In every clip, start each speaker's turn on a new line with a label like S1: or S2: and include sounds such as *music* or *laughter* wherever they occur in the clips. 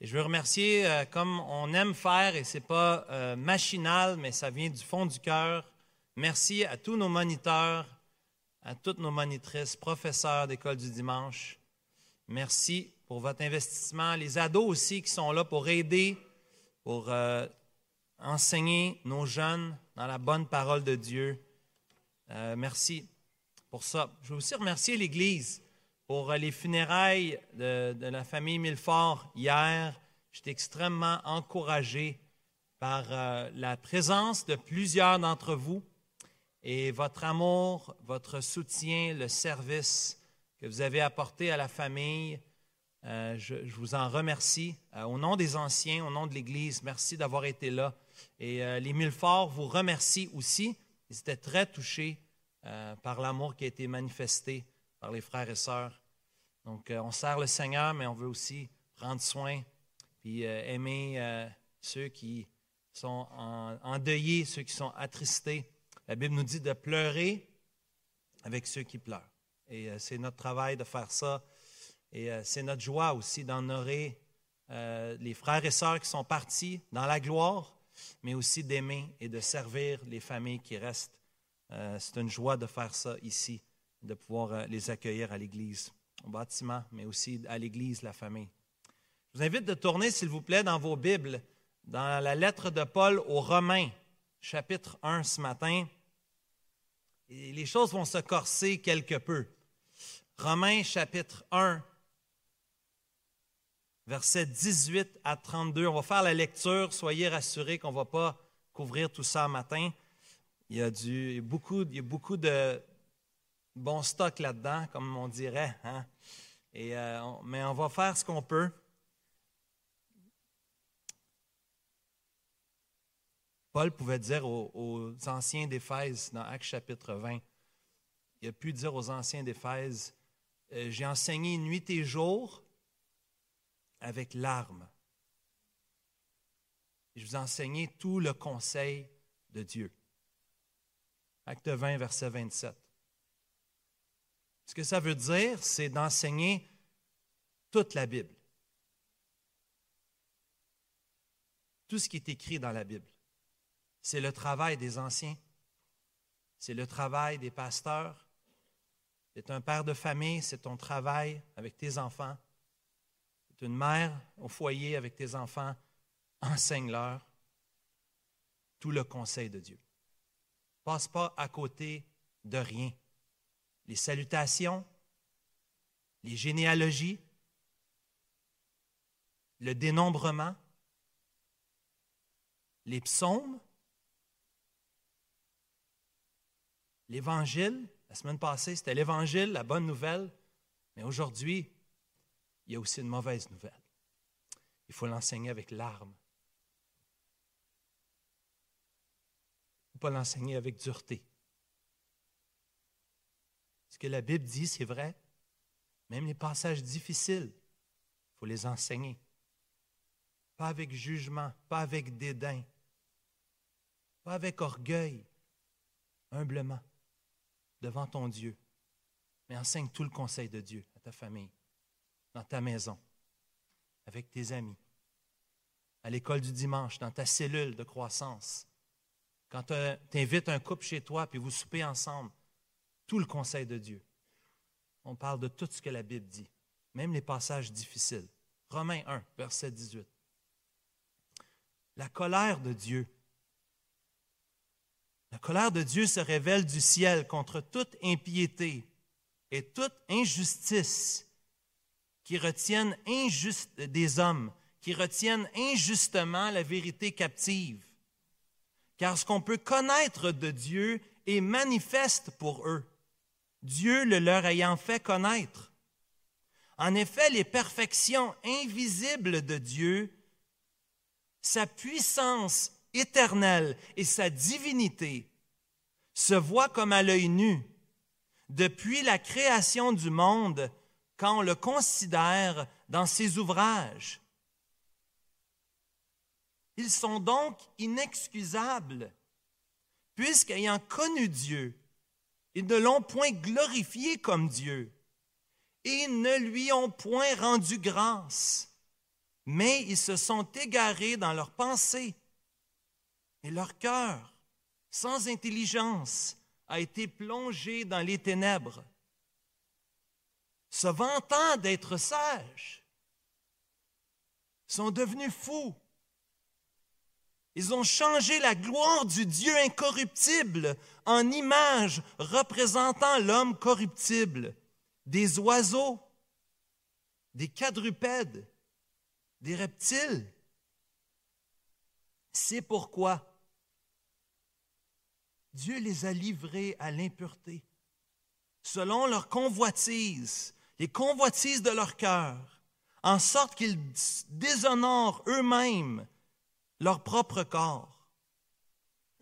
S1: Et je veux remercier, euh, comme on aime faire, et ce n'est pas euh, machinal, mais ça vient du fond du cœur. Merci à tous nos moniteurs, à toutes nos monitrices, professeurs d'école du dimanche. Merci pour votre investissement. Les ados aussi qui sont là pour aider, pour euh, enseigner nos jeunes dans la bonne parole de Dieu. merci pour ça. Je veux aussi remercier l'Église pour euh, les funérailles de, la famille Milfort hier. J'étais extrêmement encouragé par euh, la présence de plusieurs d'entre vous et votre amour, votre soutien, le service que vous avez apporté à la famille. Euh, je, vous en remercie. au nom des anciens, au nom de l'Église, merci d'avoir été là. Et les Milfort vous remercient aussi. Ils étaient très touchés par l'amour qui a été manifesté par les frères et sœurs donc, euh, on sert le Seigneur, mais on veut aussi prendre soin puis euh, aimer euh, ceux qui sont endeuillés, ceux qui sont attristés. La Bible nous dit de pleurer avec ceux qui pleurent. Et c'est notre travail de faire ça. Et c'est notre joie aussi d'honorer les frères et sœurs qui sont partis dans la gloire, mais aussi d'aimer et de servir les familles qui restent. c'est une joie de faire ça ici, de pouvoir les accueillir à l'Église au bâtiment, mais aussi à l'Église, la famille. Je vous invite de tourner, s'il vous plaît, dans vos Bibles, dans la lettre de Paul aux Romains, chapitre 1 ce matin. Et les choses vont se corser quelque peu. Romains, chapitre 1, versets 18 à 32. On va faire la lecture. Soyez rassurés qu'on ne va pas couvrir tout ça matin. Il y a, du, beaucoup, il y a beaucoup de, bon stock là-dedans, comme on dirait. Hein? Euh, mais on va faire ce qu'on peut. Paul pouvait dire aux, anciens d'Éphèse dans Actes chapitre 20, il a pu dire aux anciens d'Éphèse, euh, j'ai enseigné nuit et jour avec larmes. Je vous ai tout le conseil de Dieu. Acte 20, verset 27. Ce que ça veut dire, c'est d'enseigner toute la Bible. Tout ce qui est écrit dans la Bible. C'est le travail des anciens. C'est le travail des pasteurs. C'est un père de famille, c'est ton travail avec tes enfants. C'est une mère au foyer avec tes enfants. Enseigne-leur tout le conseil de Dieu. Passe pas à côté de rien les salutations, les généalogies, le dénombrement, les psaumes, l'Évangile. La semaine passée, c'était l'Évangile, la bonne nouvelle. Mais aujourd'hui, il y a aussi une mauvaise nouvelle. Il faut l'enseigner avec larmes. Il ne faut pas l'enseigner avec dureté. Ce que la Bible dit, c'est vrai. Même les passages difficiles, il faut les enseigner. Pas avec jugement, pas avec dédain, pas avec orgueil, humblement, devant ton Dieu. Mais enseigne tout le conseil de Dieu à ta famille, dans ta maison, avec tes amis, à l'école du dimanche, dans ta cellule de croissance. Quand tu invites un couple chez toi, puis vous soupez ensemble, le conseil de Dieu. On parle de tout ce que la Bible dit, même les passages difficiles. Romains 1, verset 18. La colère de Dieu. La colère de Dieu se révèle du ciel contre toute impiété et toute injustice qui retiennent injuste, des hommes, qui retiennent injustement la vérité captive. Car ce qu'on peut connaître de Dieu est manifeste pour eux Dieu le leur ayant fait connaître. En effet, les perfections invisibles de Dieu, sa puissance éternelle et sa divinité se voient comme à l'œil nu depuis la création du monde quand on le considère dans ses ouvrages. Ils sont donc inexcusables, puisqu'ayant connu Dieu, ils ne l'ont point glorifié comme Dieu. Et ne lui ont point rendu grâce, mais ils se sont égarés dans leurs pensées. Et leur cœur, sans intelligence, a été plongé dans les ténèbres, se vantant d'être sages, sont devenus fous. Ils ont changé la gloire du Dieu incorruptible en image représentant l'homme corruptible, des oiseaux, des quadrupèdes, des reptiles. C'est pourquoi Dieu les a livrés à l'impureté, selon leur convoitise, les convoitises de leur cœur, en sorte qu'ils déshonorent eux-mêmes leur propre corps.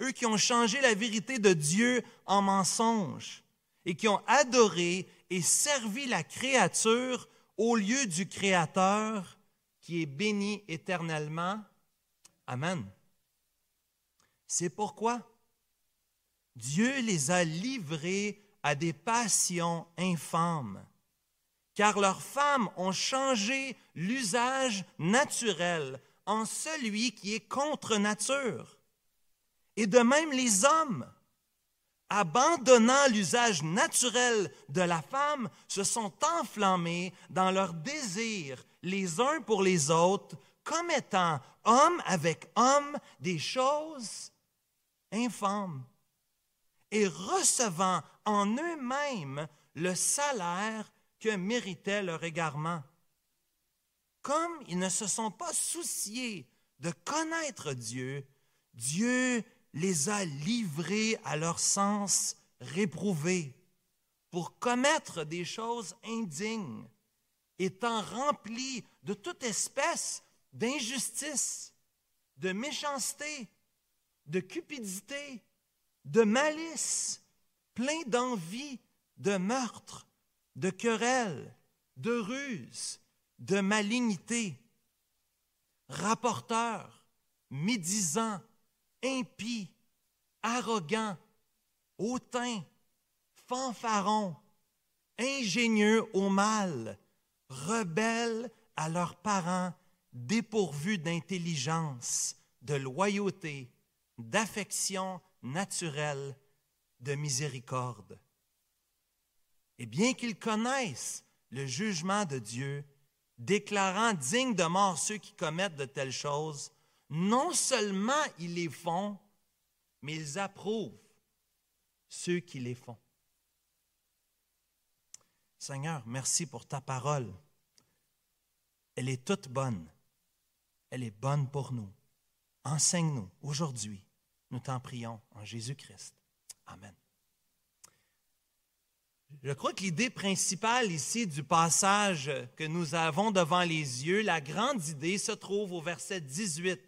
S1: Eux qui ont changé la vérité de Dieu en mensonge et qui ont adoré et servi la créature au lieu du Créateur qui est béni éternellement. Amen. C'est pourquoi Dieu les a livrés à des passions infâmes, car leurs femmes ont changé l'usage naturel en celui qui est contre nature. Et de même les hommes, abandonnant l'usage naturel de la femme, se sont enflammés dans leur désir les uns pour les autres, comme étant hommes avec hommes des choses infâmes et recevant en eux-mêmes le salaire que méritait leur égarement. Comme ils ne se sont pas souciés de connaître Dieu, Dieu les a livrés à leur sens réprouvé pour commettre des choses indignes, étant remplis de toute espèce d'injustice, de méchanceté, de cupidité, de malice, plein d'envie, de meurtre, de querelle, de ruse, de malignité, rapporteur, médisant, impie, arrogant, hautain, fanfaron, ingénieux au mal, rebelles à leurs parents, dépourvus d'intelligence, de loyauté, d'affection naturel de miséricorde. Et bien qu'ils connaissent le jugement de Dieu, déclarant dignes de mort ceux qui commettent de telles choses, non seulement ils les font, mais ils approuvent ceux qui les font. Seigneur, merci pour ta parole. Elle est toute bonne. Elle est bonne pour nous. Enseigne-nous aujourd'hui nous t'en prions en Jésus-Christ. Amen. Je crois que l'idée principale ici du passage que nous avons devant les yeux, la grande idée se trouve au verset 18.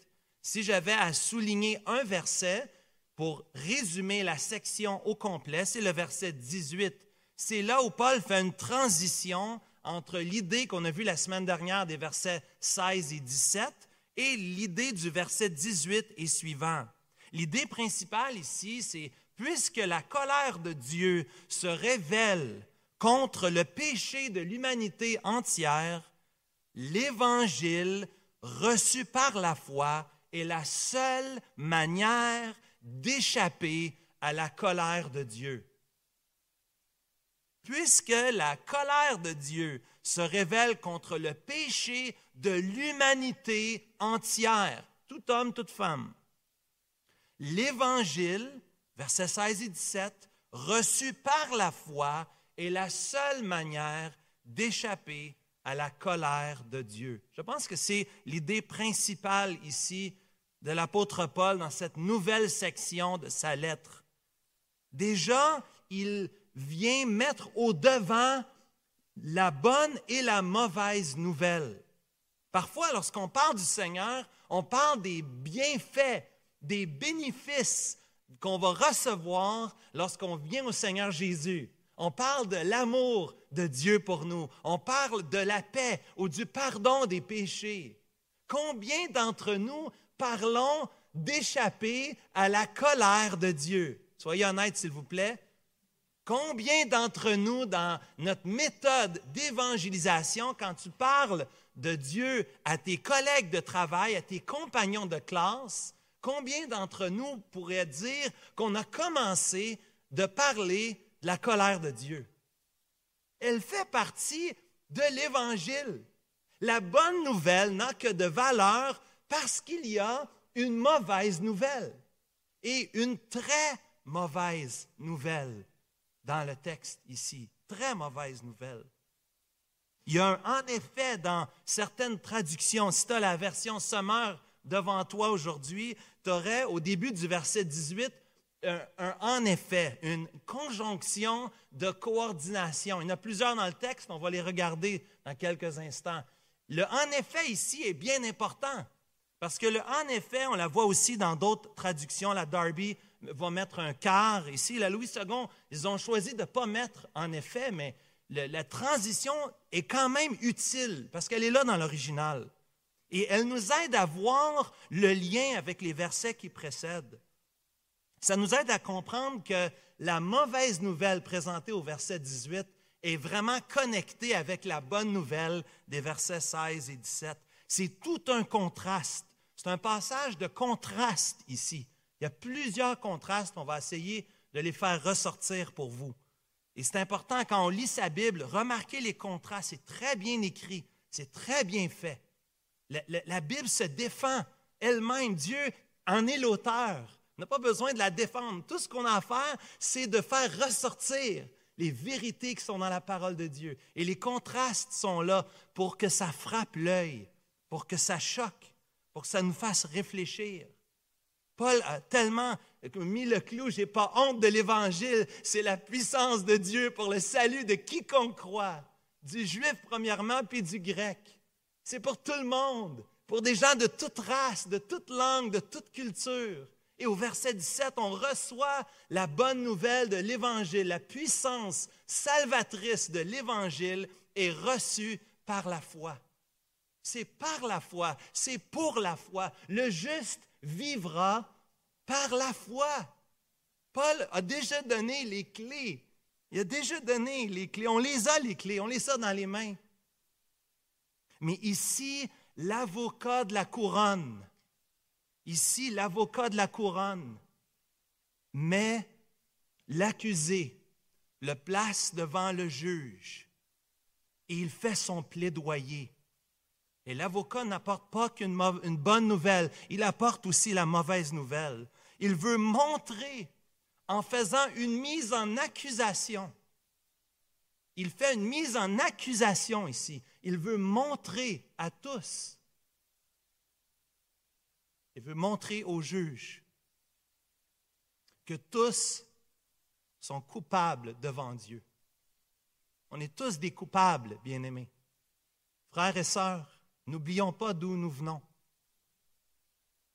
S1: Si j'avais à souligner un verset pour résumer la section au complet, c'est le verset 18. C'est là où Paul fait une transition entre l'idée qu'on a vue la semaine dernière des versets 16 et 17 et l'idée du verset 18 et suivant. L'idée principale ici, c'est puisque la colère de Dieu se révèle contre le péché de l'humanité entière, l'Évangile reçu par la foi est la seule manière d'échapper à la colère de Dieu. Puisque la colère de Dieu se révèle contre le péché de l'humanité entière, tout homme, toute femme, l'Évangile, versets 16 et 17, reçu par la foi, est la seule manière d'échapper à la colère de Dieu. Je pense que c'est l'idée principale ici de l'apôtre Paul dans cette nouvelle section de sa lettre. Déjà, il vient mettre au devant la bonne et la mauvaise nouvelle. Parfois, lorsqu'on parle du Seigneur, on parle des bienfaits des bénéfices qu'on va recevoir lorsqu'on vient au Seigneur Jésus. On parle de l'amour de Dieu pour nous. On parle de la paix ou du pardon des péchés. Combien d'entre nous parlons d'échapper à la colère de Dieu? Soyez honnêtes, s'il vous plaît. Combien d'entre nous, dans notre méthode d'évangélisation, quand tu parles de Dieu à tes collègues de travail, à tes compagnons de classe, combien d'entre nous pourraient dire qu'on a commencé de parler de la colère de Dieu? Elle fait partie de l'Évangile. La bonne nouvelle n'a que de valeur parce qu'il y a une mauvaise nouvelle et une très mauvaise nouvelle dans le texte ici. Très mauvaise nouvelle. Il y a en effet dans certaines traductions, si tu as la version Sommer devant toi aujourd'hui, tu aurais au début du verset 18 un, en effet, une conjonction de coordination. Il y en a plusieurs dans le texte, on va les regarder dans quelques instants. Le en effet ici est bien important parce que le en effet, on la voit aussi dans d'autres traductions. La Darby va mettre un quart. Ici, la Louis II, ils ont choisi de ne pas mettre en effet, mais la transition est quand même utile parce qu'elle est là dans l'original. Et elle nous aide à voir le lien avec les versets qui précèdent. Ça nous aide à comprendre que la mauvaise nouvelle présentée au verset 18 est vraiment connectée avec la bonne nouvelle des versets 16 et 17. C'est tout un contraste. C'est un passage de contraste ici. Il y a plusieurs contrastes. On va essayer de les faire ressortir pour vous. Et c'est important quand on lit sa Bible, remarquez les contrastes. C'est très bien écrit. C'est très bien fait. La, Bible se défend elle-même. Dieu en est l'auteur. On n'a pas besoin de la défendre. Tout ce qu'on a à faire, c'est de faire ressortir les vérités qui sont dans la parole de Dieu. Et les contrastes sont là pour que ça frappe l'œil, pour que ça choque, pour que ça nous fasse réfléchir. Paul a tellement mis le clou, j'ai pas honte de l'Évangile, c'est la puissance de Dieu pour le salut de quiconque croit, du juif premièrement, puis du grec. C'est pour tout le monde, pour des gens de toute race, de toute langue, de toute culture. Et au verset 17, on reçoit la bonne nouvelle de l'Évangile, la puissance salvatrice de l'Évangile est reçue par la foi. C'est par la foi, c'est pour la foi. Le juste vivra par la foi. Paul a déjà donné les clés. Il a déjà donné les clés. On les a, les clés. On les a dans les mains. Mais ici, l'avocat de la couronne, ici, l'avocat de la couronne met l'accusé, le place devant le juge et il fait son plaidoyer. Et l'avocat n'apporte pas qu'une une bonne nouvelle, il apporte aussi la mauvaise nouvelle. Il veut montrer en faisant une mise en accusation. Il fait une mise en accusation ici. Il veut montrer à tous. Il veut montrer aux juges que tous sont coupables devant Dieu. On est tous des coupables, bien-aimés. Frères et sœurs, N'oublions pas d'où nous venons.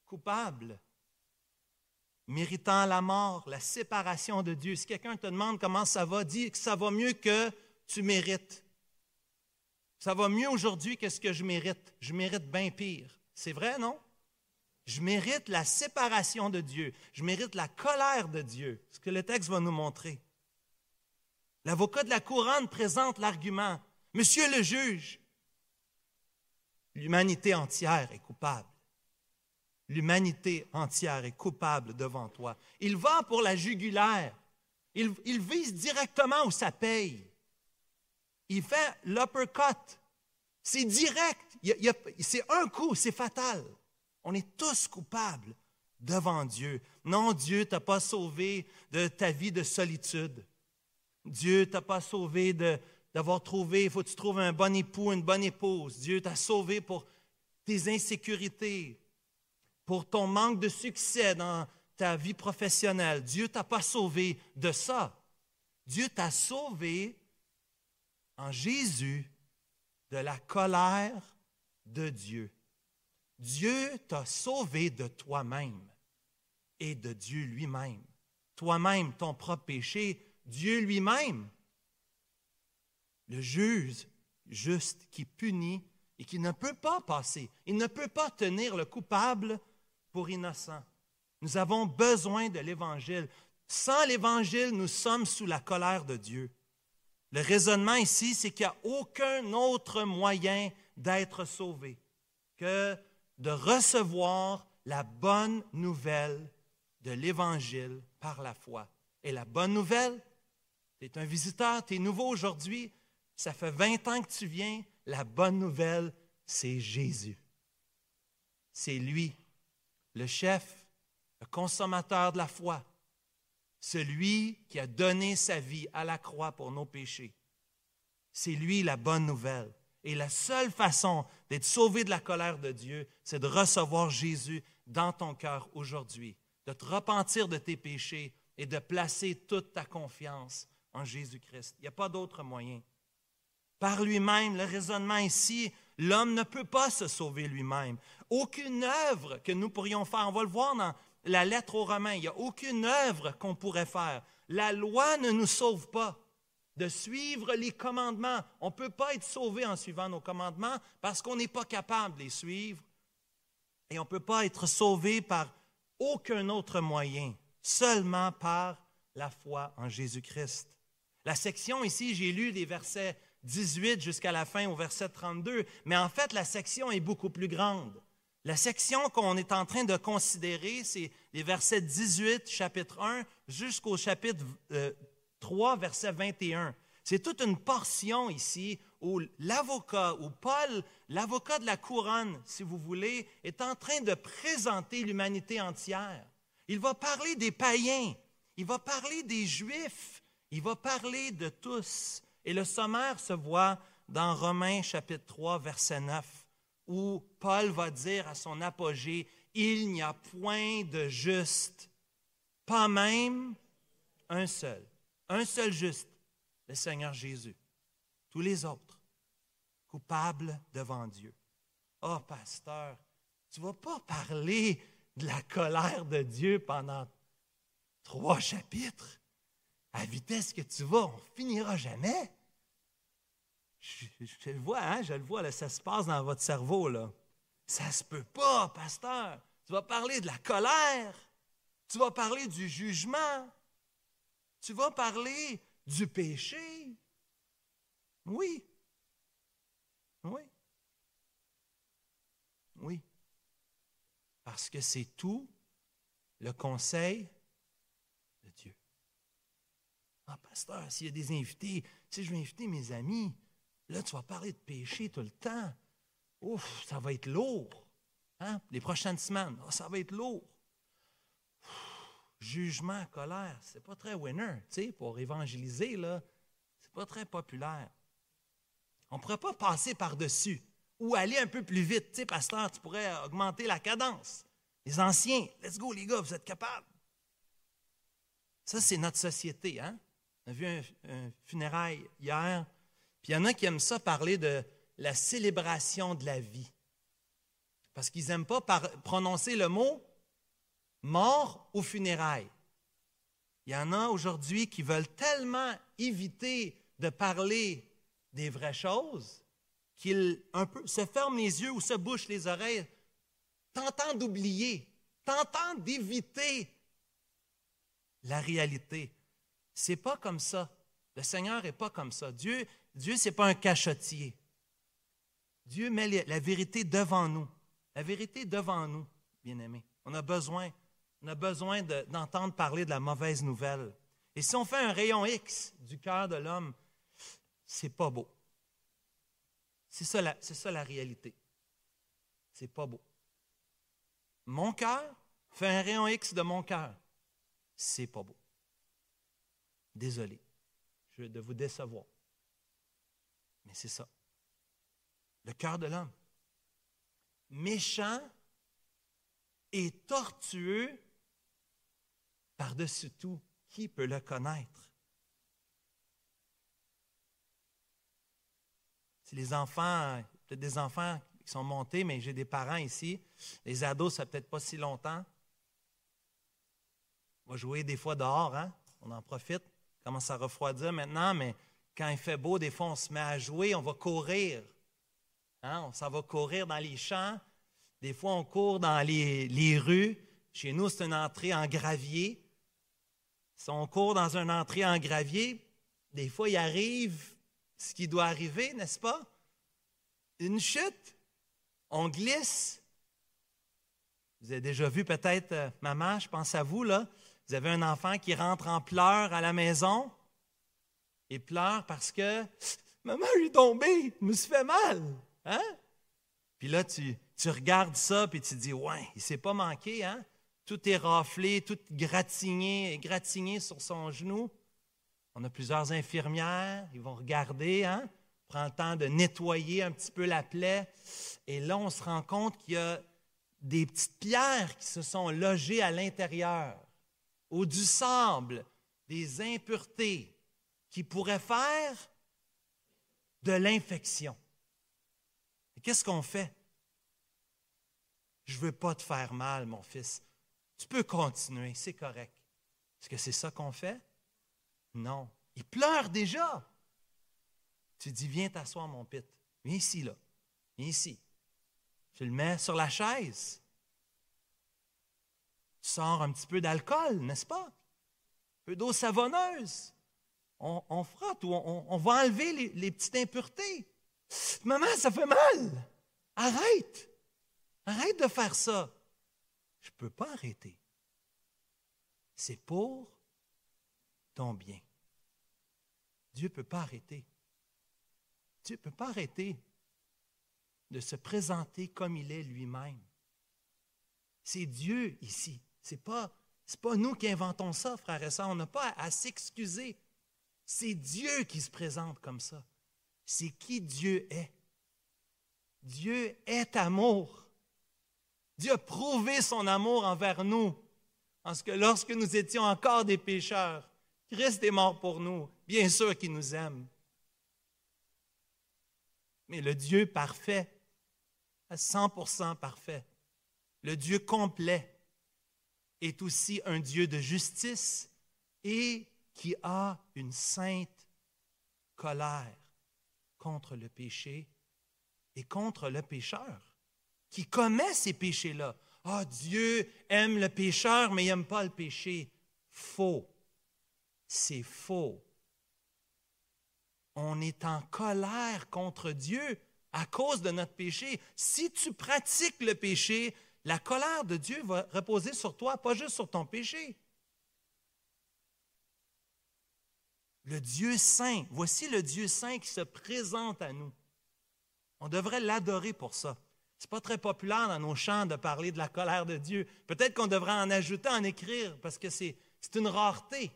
S1: Coupables, méritant la mort, la séparation de Dieu. Si quelqu'un te demande comment ça va, dis que ça va mieux que tu mérites. Ça va mieux aujourd'hui que ce que je mérite. Je mérite bien pire. C'est vrai, non? Je mérite la séparation de Dieu. Je mérite la colère de Dieu. Ce que le texte va nous montrer. L'avocat de la couronne présente l'argument. Monsieur le juge, L'humanité entière est coupable. L'humanité entière est coupable devant toi. Il va pour la jugulaire. Il, vise directement où ça paye. Il fait l'uppercut. C'est direct. C'est un coup, c'est fatal. On est tous coupables devant Dieu. Non, Dieu t'a pas sauvé de ta vie de solitude. Dieu t'a pas sauvé d'avoir trouvé, il faut que tu trouves un bon époux, une bonne épouse. Dieu t'a sauvé pour tes insécurités, pour ton manque de succès dans ta vie professionnelle. Dieu t'a pas sauvé de ça. Dieu t'a sauvé en Jésus de la colère de Dieu. Dieu t'a sauvé de toi-même et de Dieu lui-même. Toi-même, ton propre péché, Dieu lui-même le juge juste qui punit et qui ne peut pas passer. Il ne peut pas tenir le coupable pour innocent. Nous avons besoin de l'Évangile. Sans l'Évangile, nous sommes sous la colère de Dieu. Le raisonnement ici, c'est qu'il n'y a aucun autre moyen d'être sauvé que de recevoir la bonne nouvelle de l'Évangile par la foi. Et la bonne nouvelle, tu es un visiteur, tu es nouveau aujourd'hui, ça fait 20 ans que tu viens, la bonne nouvelle, c'est Jésus. C'est lui, le chef, le consommateur de la foi, celui qui a donné sa vie à la croix pour nos péchés. C'est lui la bonne nouvelle. Et la seule façon d'être sauvé de la colère de Dieu, c'est de recevoir Jésus dans ton cœur aujourd'hui, de te repentir de tes péchés et de placer toute ta confiance en Jésus-Christ. Il n'y a pas d'autre moyen. Par lui-même, le raisonnement ici, l'homme ne peut pas se sauver lui-même. Aucune œuvre que nous pourrions faire, on va le voir dans la lettre aux Romains, il n'y a aucune œuvre qu'on pourrait faire. La loi ne nous sauve pas de suivre les commandements. On ne peut pas être sauvé en suivant nos commandements parce qu'on n'est pas capable de les suivre. Et on ne peut pas être sauvé par aucun autre moyen, seulement par la foi en Jésus-Christ. La section ici, j'ai lu les versets 18 jusqu'à la fin au verset 32, mais en fait, la section est beaucoup plus grande. La section qu'on est en train de considérer, c'est les versets 18, chapitre 1, jusqu'au chapitre 3, verset 21. C'est toute une portion ici où l'avocat, où Paul, l'avocat de la couronne, si vous voulez, est en train de présenter l'humanité entière. Il va parler des païens, il va parler des juifs, il va parler de tous. Et le sommaire se voit dans Romains chapitre 3, verset 9, où Paul va dire à son apogée, Il n'y a point de juste, pas même un seul. Un seul juste, le Seigneur Jésus. Tous les autres, coupables devant Dieu. Oh, pasteur, tu ne vas pas parler de la colère de Dieu pendant trois chapitres. À vitesse que tu vas, on finira jamais. Je, le vois, hein? je le vois, ça se passe dans votre cerveau. Là. Ça se peut pas, pasteur. Tu vas parler de la colère. Tu vas parler du jugement. Tu vas parler du péché. Oui. Oui. Oui. Parce que c'est tout le conseil de Dieu. Ah, pasteur, s'il y a des invités, si je vais inviter mes amis, là, tu vas parler de péché tout le temps. Ouf, ça va être lourd. Hein? Les prochaines semaines, ah, ça va être lourd jugement, colère, c'est pas très winner, tu sais, pour évangéliser, là, c'est pas très populaire. On ne pourrait pas passer par-dessus ou aller un peu plus vite. Tu sais, pasteur, tu pourrais augmenter la cadence. Les anciens, let's go les gars, vous êtes capables. Ça, c'est notre société. Hein? On a vu un, funérail hier, puis il y en a qui aiment ça parler de la célébration de la vie. Parce qu'ils n'aiment pas prononcer le mot mort ou funérailles. Il y en a aujourd'hui qui veulent tellement éviter de parler des vraies choses qu'ils se ferment les yeux ou se bouchent les oreilles, tentant d'oublier, tentant d'éviter la réalité. C'est pas comme ça. Le Seigneur n'est pas comme ça. Dieu, Dieu, ce n'est pas un cachotier. Dieu met la vérité devant nous. La vérité devant nous, bien-aimés. On a besoin d'entendre parler de la mauvaise nouvelle. Et si on fait un rayon X du cœur de l'homme, c'est pas beau. C'est ça, la, ça la réalité. C'est pas beau. Mon cœur fait un rayon X de mon cœur. C'est pas beau. Désolé je de vous décevoir. Mais c'est ça. Le cœur de l'homme. Méchant et tortueux par-dessus tout, qui peut le connaître? Si les enfants, peut-être des enfants qui sont montés, mais j'ai des parents ici, les ados, ça peut-être pas si longtemps. On va jouer des fois dehors, hein? on en profite. commence à refroidir maintenant, mais quand il fait beau, des fois, on se met à jouer, on va courir. Hein? On s'en va courir dans les champs. Des fois, on court dans les, rues. Chez nous, c'est une entrée en gravier. Si on court dans une entrée en gravier, des fois, il arrive ce qui doit arriver, n'est-ce pas? une chute, on glisse. Vous avez déjà vu peut-être, euh, maman, je pense à vous, là. Vous avez un enfant qui rentre en pleurs à la maison et pleure parce que maman, je suis tombé, je me fait mal. Hein? Puis là, tu, regardes ça puis tu dis, ouais, il s'est pas manqué, hein? Tout est raflé, tout gratigné, gratigné sur son genou. On a plusieurs infirmières, ils vont regarder, hein? prend le temps de nettoyer un petit peu la plaie. Et là, on se rend compte qu'il y a des petites pierres qui se sont logées à l'intérieur, ou du sable, des impuretés qui pourraient faire de l'infection. Qu'est-ce qu'on fait? Je ne veux pas te faire mal, mon fils. Tu peux continuer, c'est correct. Est-ce que c'est ça qu'on fait? Non. Il pleure déjà. Tu dis, viens t'asseoir, mon pit. Viens ici, là. Viens ici. Tu le mets sur la chaise. Tu sors un petit peu d'alcool, n'est-ce pas? Un peu d'eau savonneuse. On, frotte ou on, va enlever les, petites impuretés. Maman, ça fait mal. Arrête. Arrête de faire ça. Je ne peux pas arrêter. C'est pour ton bien. Dieu ne peut pas arrêter. Dieu ne peut pas arrêter de se présenter comme il est lui-même. C'est Dieu ici. Ce n'est pas, pas nous qui inventons ça, frères et sœurs. On n'a pas à, s'excuser. C'est Dieu qui se présente comme ça. C'est qui Dieu est. Dieu est amour. Dieu a prouvé son amour envers nous. Parce que lorsque nous étions encore des pécheurs, Christ est mort pour nous. Bien sûr qu'il nous aime mais le Dieu parfait, à 100% parfait, le Dieu complet, est aussi un Dieu de justice et qui a une sainte colère contre le péché et contre le pécheur qui commet ces péchés-là. Ah, Dieu aime le pécheur, mais il n'aime pas le péché. Faux. C'est faux on est en colère contre Dieu à cause de notre péché. Si tu pratiques le péché, la colère de Dieu va reposer sur toi, pas juste sur ton péché. Le Dieu saint, voici le Dieu saint qui se présente à nous. On devrait l'adorer pour ça. Ce n'est pas très populaire dans nos chants de parler de la colère de Dieu. Peut-être qu'on devrait en ajouter, en écrire, parce que c'est une rareté.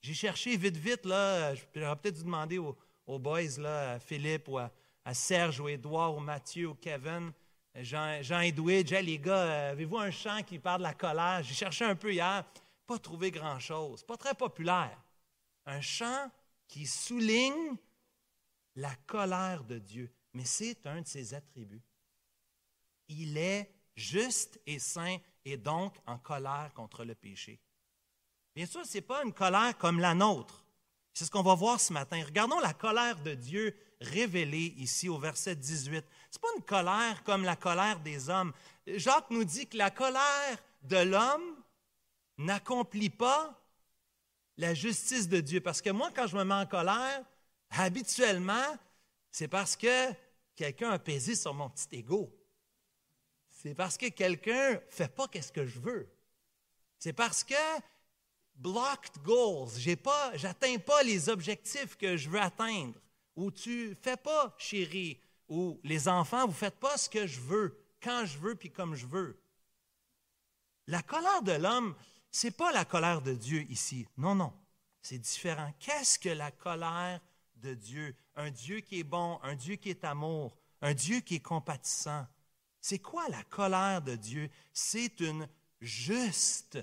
S1: J'ai cherché vite, vite, là, j'aurais peut-être dû demander aux, aux boys, là, à Philippe ou à, Serge ou Édouard ou Mathieu ou Kevin, Jean, Jean Edwidge, les gars, euh, avez-vous un chant qui parle de la colère? J'ai cherché un peu hier, pas trouvé grand-chose, pas très populaire. Un chant qui souligne la colère de Dieu, mais c'est un de ses attributs. Il est juste et saint et donc en colère contre le péché. Bien sûr, ce n'est pas une colère comme la nôtre. C'est ce qu'on va voir ce matin. Regardons la colère de Dieu révélée ici au verset 18. Ce n'est pas une colère comme la colère des hommes. Jacques nous dit que la colère de l'homme n'accomplit pas la justice de Dieu. Parce que moi, quand je me mets en colère, habituellement, c'est parce que quelqu'un a pesé sur mon petit ego. C'est parce que quelqu'un ne fait pas ce que je veux. C'est parce que blocked goals. Je pas, j'atteins pas les objectifs que je veux atteindre. Ou tu fais pas, chérie, ou les enfants, vous faites pas ce que je veux, quand je veux, puis comme je veux. La colère de l'homme, c'est pas la colère de Dieu ici. Non, non, c'est différent. Qu'est-ce que la colère de Dieu? Un Dieu qui est bon, un Dieu qui est amour, un Dieu qui est compatissant. C'est quoi la colère de Dieu? C'est une juste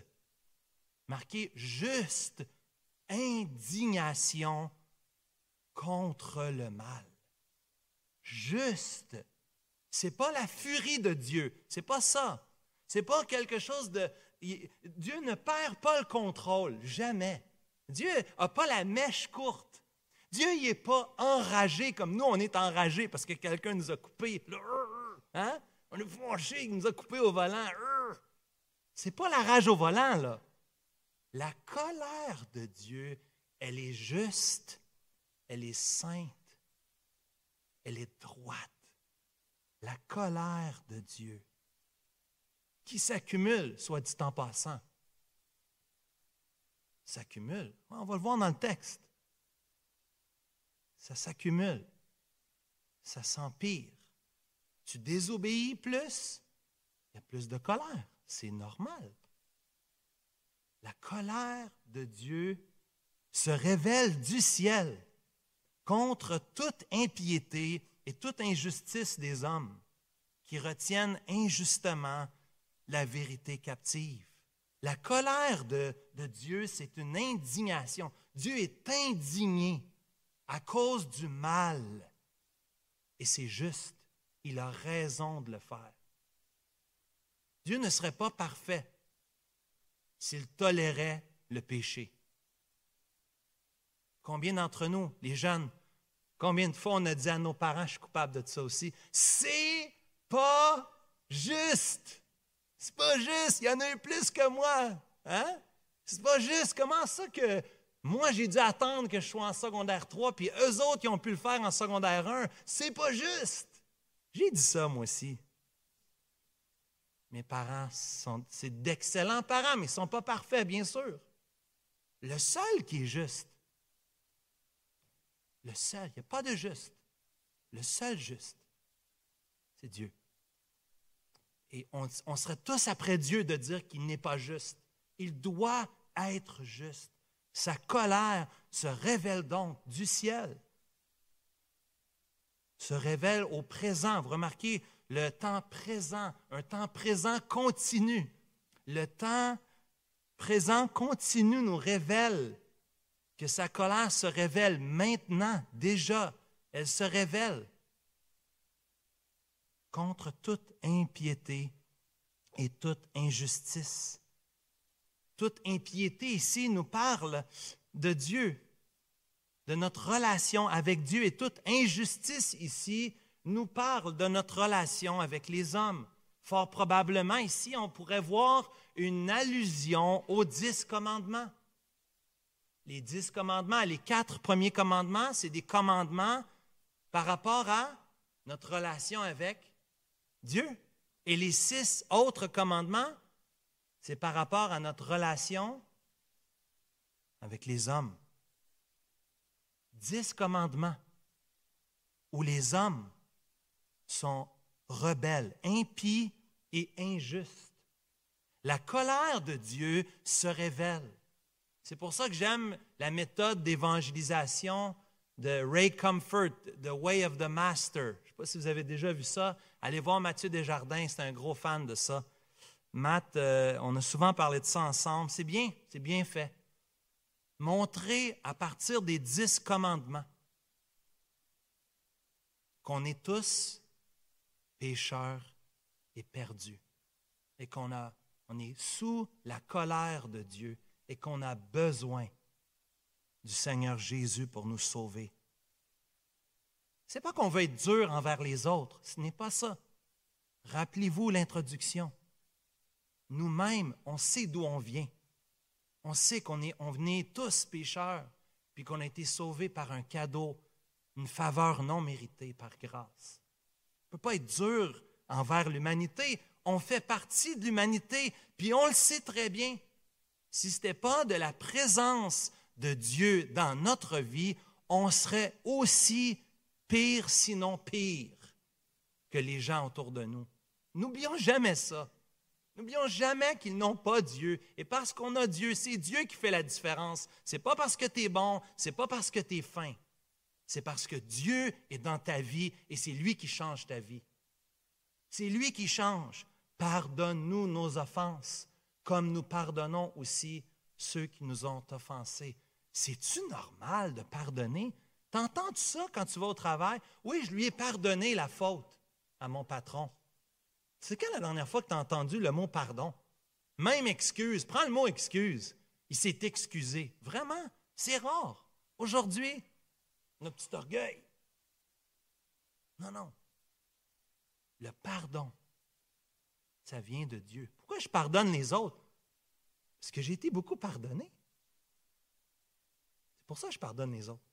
S1: marqué juste indignation contre le mal. Juste. C'est pas la furie de Dieu, c'est pas ça. C'est pas quelque chose de Dieu ne perd pas le contrôle, jamais. Dieu n'a pas la mèche courte. Dieu n'est pas enragé comme nous, on est enragé parce que quelqu'un nous a coupé. Hein? On est fâché, il nous a coupé au volant. C'est pas la rage au volant, là. La colère de Dieu, elle est juste, elle est sainte, elle est droite. la colère de Dieu, qui s'accumule, soit dit en passant. S'accumule. On va le voir dans le texte. Ça s'accumule. Ça s'empire. Tu désobéis plus, il y a plus de colère. C'est normal. La colère de Dieu se révèle du ciel contre toute impiété et toute injustice des hommes qui retiennent injustement la vérité captive. La colère de, Dieu, c'est une indignation. Dieu est indigné à cause du mal. Et c'est juste. Il a raison de le faire. Dieu ne serait pas parfait s'il tolérait le péché. Combien d'entre nous, les jeunes, Combien de fois on a dit à nos parents, je suis coupable de ça aussi, c'est pas juste. C'est pas juste. Il y en a eu plus que moi. Hein? C'est pas juste. Comment ça que moi, j'ai dû attendre que je sois en secondaire 3, puis eux autres, ils ont pu le faire en secondaire 1. C'est pas juste. J'ai dit ça, moi aussi. Mes parents sont, c'est d'excellents parents, mais ils ne sont pas parfaits, bien sûr. Le seul qui est juste, le seul, il n'y a pas de juste. Le seul juste, c'est Dieu. Et on, serait tous après Dieu de dire qu'il n'est pas juste. Il doit être juste. Sa colère se révèle donc du ciel, se révèle au présent. Vous remarquez le temps présent, un temps présent continu. Le temps présent continu nous révèle que sa colère se révèle maintenant, déjà. Elle se révèle contre toute impiété et toute injustice. Toute impiété ici nous parle de Dieu, de notre relation avec Dieu, et toute injustice ici nous parle de notre relation avec les hommes. Fort probablement ici, on pourrait voir une allusion aux dix commandements les dix commandements, les quatre premiers commandements, c'est des commandements par rapport à notre relation avec Dieu. Et les six autres commandements, c'est par rapport à notre relation avec les hommes. Dix commandements où les hommes sont rebelles, impies et injustes. La colère de Dieu se révèle. C'est pour ça que j'aime la méthode d'évangélisation de Ray Comfort, The Way of the Master. Je ne sais pas si vous avez déjà vu ça. Allez voir Mathieu Desjardins, c'est un gros fan de ça. Matt, euh, on a souvent parlé de ça ensemble. C'est bien, c'est bien fait. Montrer à partir des dix commandements qu'on est tous pécheurs et perdus et qu'on on est sous la colère de Dieu et qu'on a besoin du Seigneur Jésus pour nous sauver. N'est pas qu'on veut être dur envers les autres, ce n'est pas ça. Rappelez-vous l'introduction. Nous-mêmes, on sait d'où on vient. On sait qu'on est, on venait tous pécheurs, puis qu'on a été sauvés par un cadeau, une faveur non méritée par grâce. On ne peut pas être dur envers l'humanité. On fait partie de l'humanité, puis on le sait très bien si ce n'était pas de la présence de Dieu dans notre vie, on serait aussi pire, sinon pire, que les gens autour de nous. N'oublions jamais ça. N'oublions jamais qu'ils n'ont pas Dieu. Et parce qu'on a Dieu, c'est Dieu qui fait la différence. Ce n'est pas parce que tu es bon, ce n'est pas parce que tu es fin. C'est parce que Dieu est dans ta vie et c'est lui qui change ta vie. C'est lui qui change. Pardonne-nous nos offenses comme nous pardonnons aussi ceux qui nous ont offensés. C'est-tu normal de pardonner? T'entends-tu ça quand tu vas au travail? Oui, je lui ai pardonné la faute à mon patron. C'est quand la dernière fois que tu as entendu le mot pardon? Même excuse, prends le mot excuse. Il s'est excusé. Vraiment, c'est rare. Aujourd'hui, notre petit orgueil. Non, non. Le pardon, ça vient de Dieu. Pourquoi je pardonne les autres? Parce que j'ai été beaucoup pardonné. C'est pour ça que je pardonne les autres.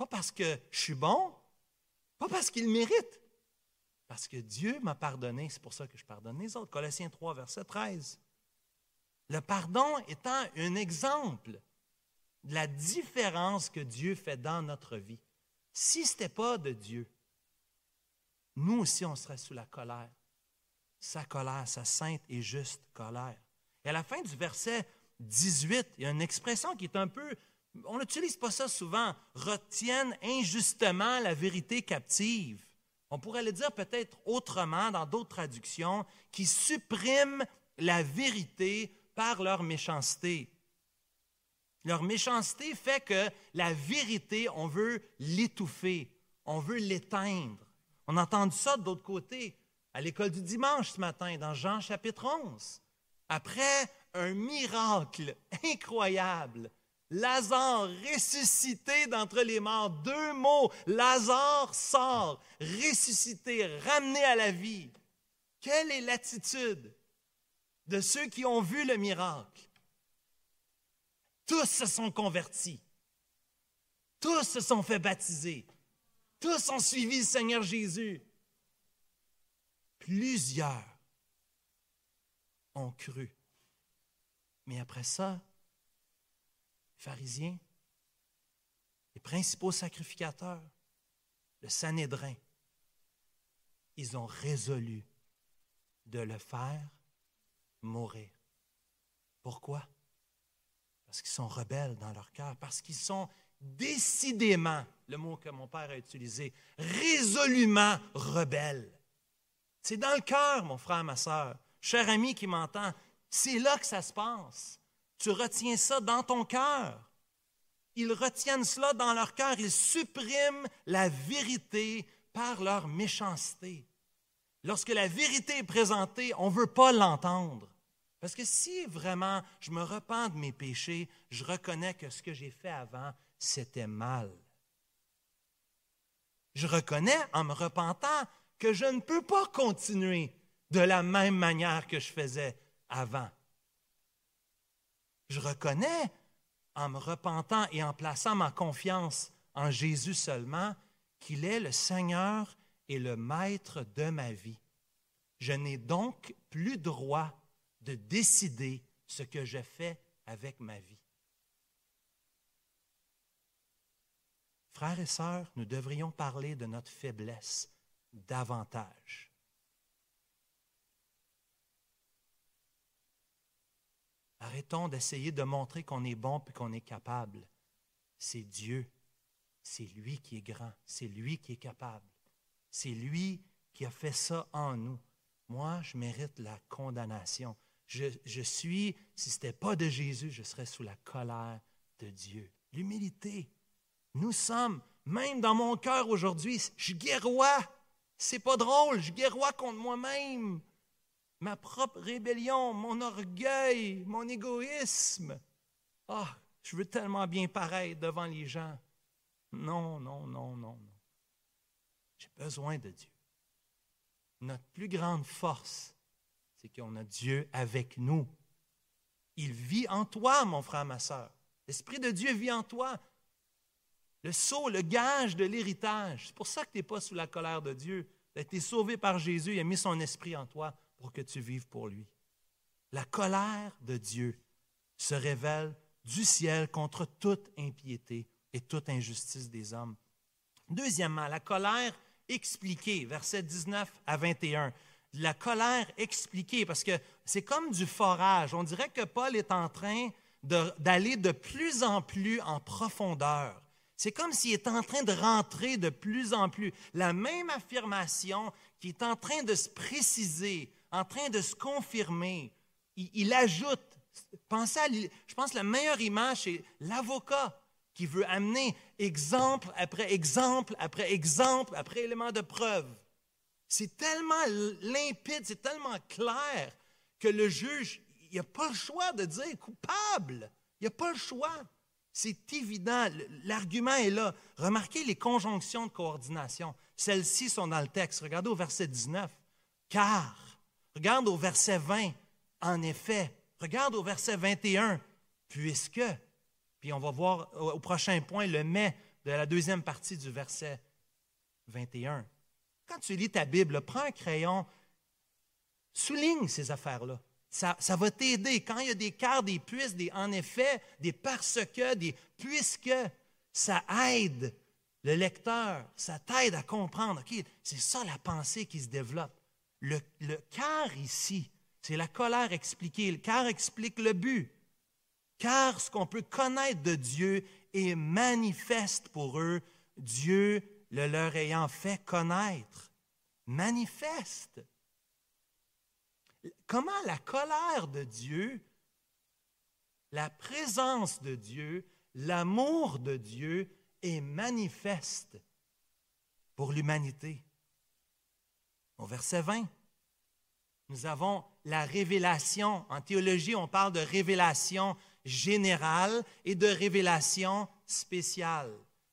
S1: Pas parce que je suis bon, pas parce qu'ils méritent, Parce que Dieu m'a pardonné, c'est pour ça que je pardonne les autres. Colossiens 3, verset 13. Le pardon étant un exemple de la différence que Dieu fait dans notre vie. Si ce n'était pas de Dieu, nous aussi, on serait sous la colère. Sa colère, sa sainte et juste colère. Et à la fin du verset 18, il y a une expression qui est un peu, on n'utilise pas ça souvent, retiennent injustement la vérité captive. On pourrait le dire peut-être autrement dans d'autres traductions, qui suppriment la vérité par leur méchanceté. Leur méchanceté fait que la vérité, on veut l'étouffer, on veut l'éteindre. On a entendu ça de l'autre côté, à l'école du dimanche ce matin, dans Jean chapitre 11. Après un miracle *laughs* incroyable, Lazare ressuscité d'entre les morts. Deux mots. Lazare sort, ressuscité, ramené à la vie. Quelle est l'attitude de ceux qui ont vu le miracle? Tous se sont convertis. Tous se sont fait baptiser. Tous ont suivi le Seigneur Jésus. Plusieurs ont cru. Mais après ça, pharisiens, les principaux sacrificateurs, le Sanhédrin, ils ont résolu de le faire mourir. Pourquoi? Parce qu'ils sont rebelles dans leur cœur, parce qu'ils sont décidément, le mot que mon père a utilisé, résolument rebelles. C'est dans le cœur, mon frère, ma soeur, cher ami qui m'entend, c'est là que ça se passe. Tu retiens ça dans ton cœur. Ils retiennent cela dans leur cœur. Ils suppriment la vérité par leur méchanceté. Lorsque la vérité est présentée, on ne veut pas l'entendre. Parce que si vraiment je me repens de mes péchés, je reconnais que ce que j'ai fait avant, c'était mal. Je reconnais en me repentant que je ne peux pas continuer de la même manière que je faisais avant. Je reconnais, en me repentant et en plaçant ma confiance en Jésus seulement, qu'il est le Seigneur et le Maître de ma vie. Je n'ai donc plus droit de décider ce que je fais avec ma vie. Frères et sœurs, nous devrions parler de notre faiblesse davantage. Arrêtons d'essayer de montrer qu'on est bon et qu'on est capable. C'est Dieu. C'est lui qui est grand. C'est lui qui est capable. C'est lui qui a fait ça en nous. Moi, je mérite la condamnation. Je, suis, si ce n'était pas de Jésus, je serais sous la colère de Dieu. L'humilité. Nous sommes, même dans mon cœur aujourd'hui, je guerrois. C'est pas drôle, je guerrois contre moi-même ma propre rébellion, mon orgueil, mon égoïsme. Ah, je veux tellement bien paraître devant les gens. Non, non, non, non, non. J'ai besoin de Dieu. Notre plus grande force, c'est qu'on a Dieu avec nous. Il vit en toi, mon frère, ma soeur. L'Esprit de Dieu vit en toi. Le sceau, le gage de l'héritage. C'est pour ça que tu n'es pas sous la colère de Dieu. Tu as été sauvé par Jésus, il a mis son esprit en toi pour que tu vives pour lui. La colère de Dieu se révèle du ciel contre toute impiété et toute injustice des hommes. Deuxièmement, la colère expliquée, versets 19 à 21. La colère expliquée, parce que c'est comme du forage. On dirait que Paul est en train d'aller de, de plus en plus en profondeur. C'est comme s'il est en train de rentrer de plus en plus. La même affirmation qui est en train de se préciser, en train de se confirmer. Il, ajoute, pensez à, je pense que la meilleure image, c'est l'avocat qui veut amener exemple après exemple après exemple après élément de preuve. C'est tellement limpide, c'est tellement clair que le juge, il n'a pas le choix de dire coupable. Il n'a pas le choix. C'est évident, l'argument est là. Remarquez les conjonctions de coordination. Celles-ci sont dans le texte. Regardez au verset 19. Car Regarde au verset 20, en effet. Regarde au verset 21, puisque. Puis on va voir au prochain point le mais de la deuxième partie du verset 21. Quand tu lis ta Bible, prends un crayon, souligne ces affaires-là. Ça, ça, va t'aider. Quand il y a des quarts, des puisses, des en effet, des parce que, des puisque, ça aide le lecteur, ça t'aide à comprendre. C'est ça la pensée qui se développe. Le, car ici, c'est la colère expliquée. Le car explique le but. Car ce qu'on peut connaître de Dieu est manifeste pour eux, Dieu le leur ayant fait connaître. Manifeste. Comment la colère de Dieu, la présence de Dieu, l'amour de Dieu est manifeste pour l'humanité? Au verset 20, nous avons la révélation. En théologie, on parle de révélation générale et de révélation spéciale.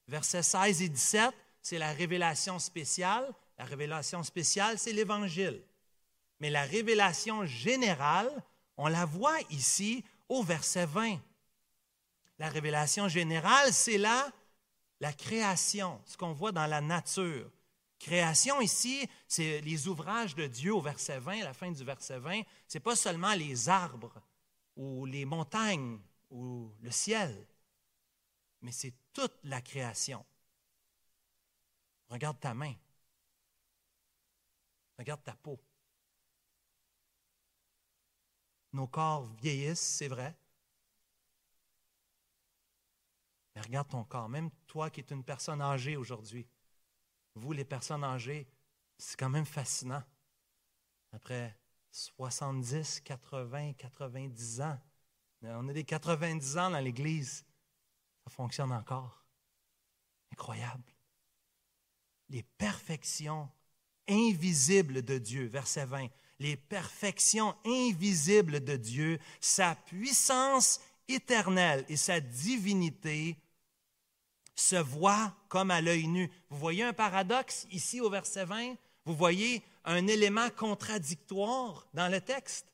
S1: Versets 16 et 17, c'est la révélation spéciale. La révélation spéciale, c'est l'Évangile. Mais la révélation générale, on la voit ici au verset 20. La révélation générale, c'est là la création, ce qu'on voit dans la nature. Création ici, c'est les ouvrages de Dieu au verset 20, à la fin du verset 20. Ce n'est pas seulement les arbres ou les montagnes ou le ciel, mais c'est toute la création. Regarde ta main. Regarde ta peau. Nos corps vieillissent, c'est vrai. Mais regarde ton corps, même toi qui es une personne âgée aujourd'hui. Vous, les personnes âgées, c'est quand même fascinant. Après 70, 80, 90 ans, on a des 90 ans dans l'Église, ça fonctionne encore. Incroyable. Les perfections invisibles de Dieu, verset 20 les perfections invisibles de Dieu, sa puissance éternelle et sa divinité se voient comme à l'œil nu. Vous voyez un paradoxe ici au verset 20? Vous voyez un élément contradictoire dans le texte?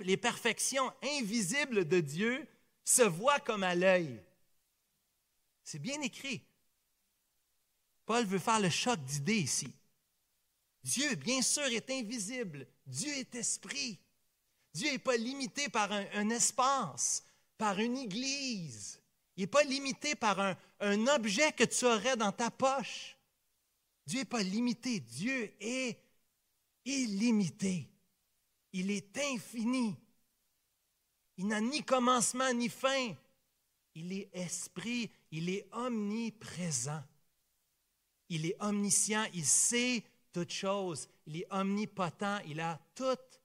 S1: les perfections invisibles de Dieu se voient comme à l'œil. C'est bien écrit. Paul veut faire le choc d'idées ici. Dieu, bien sûr, est invisible. Dieu est esprit. Dieu n'est pas limité par un, espace, par une église. Il n'est pas limité par un, objet que tu aurais dans ta poche. Dieu n'est pas limité. Dieu est illimité. Il est infini. Il n'a ni commencement ni fin. Il est esprit. Il est omniprésent. Il est omniscient. Il sait toute chose. Il est omnipotent, il a toute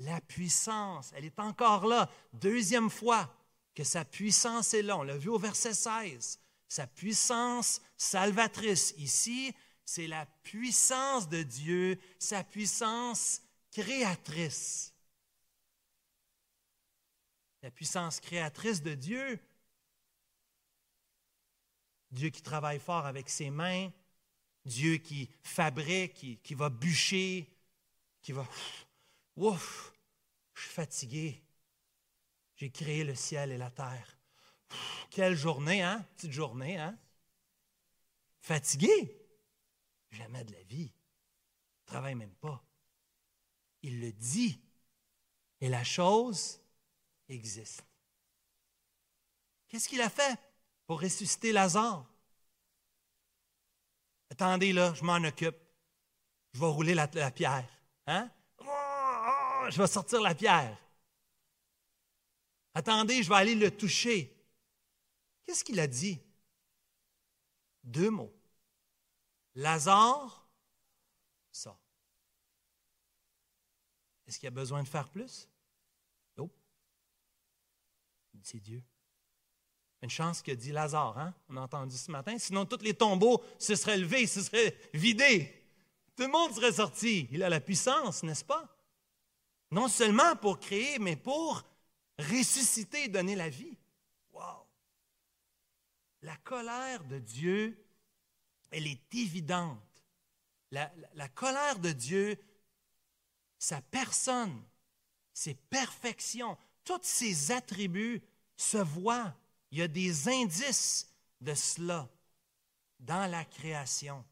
S1: la puissance. Elle est encore là. Deuxième fois que sa puissance est là. On l'a vu au verset 16. Sa puissance salvatrice. Ici, c'est la puissance de Dieu, sa puissance créatrice. La puissance créatrice de Dieu. Dieu qui travaille fort avec ses mains, Dieu qui fabrique, qui, va bûcher, qui va... Ouf, je suis fatigué. J'ai créé le ciel et la terre. quelle journée, hein? Petite journée, hein? Fatigué? Jamais de la vie. Il travaille même pas. Il le dit. Et la chose existe. Qu'est-ce qu'il a fait pour ressusciter Lazare? Attendez là, je m'en occupe. Je vais rouler la, pierre. Hein? Oh, je vais sortir la pierre. Attendez, je vais aller le toucher. Qu'est-ce qu'il a dit? Deux mots. Lazare ça. Est-ce qu'il y a besoin de faire plus? Non. C'est Dieu. Une chance que dit Lazare, hein? on a entendu ce matin. Sinon, tous les tombeaux se seraient levés, se seraient vidés. Tout le monde serait sorti. Il a la puissance, n'est-ce pas? Non seulement pour créer, mais pour ressusciter et donner la vie. Wow! La colère de Dieu, elle est évidente. La, la colère de Dieu, sa personne, ses perfections, tous ses attributs se voient il y a des indices de cela dans la création.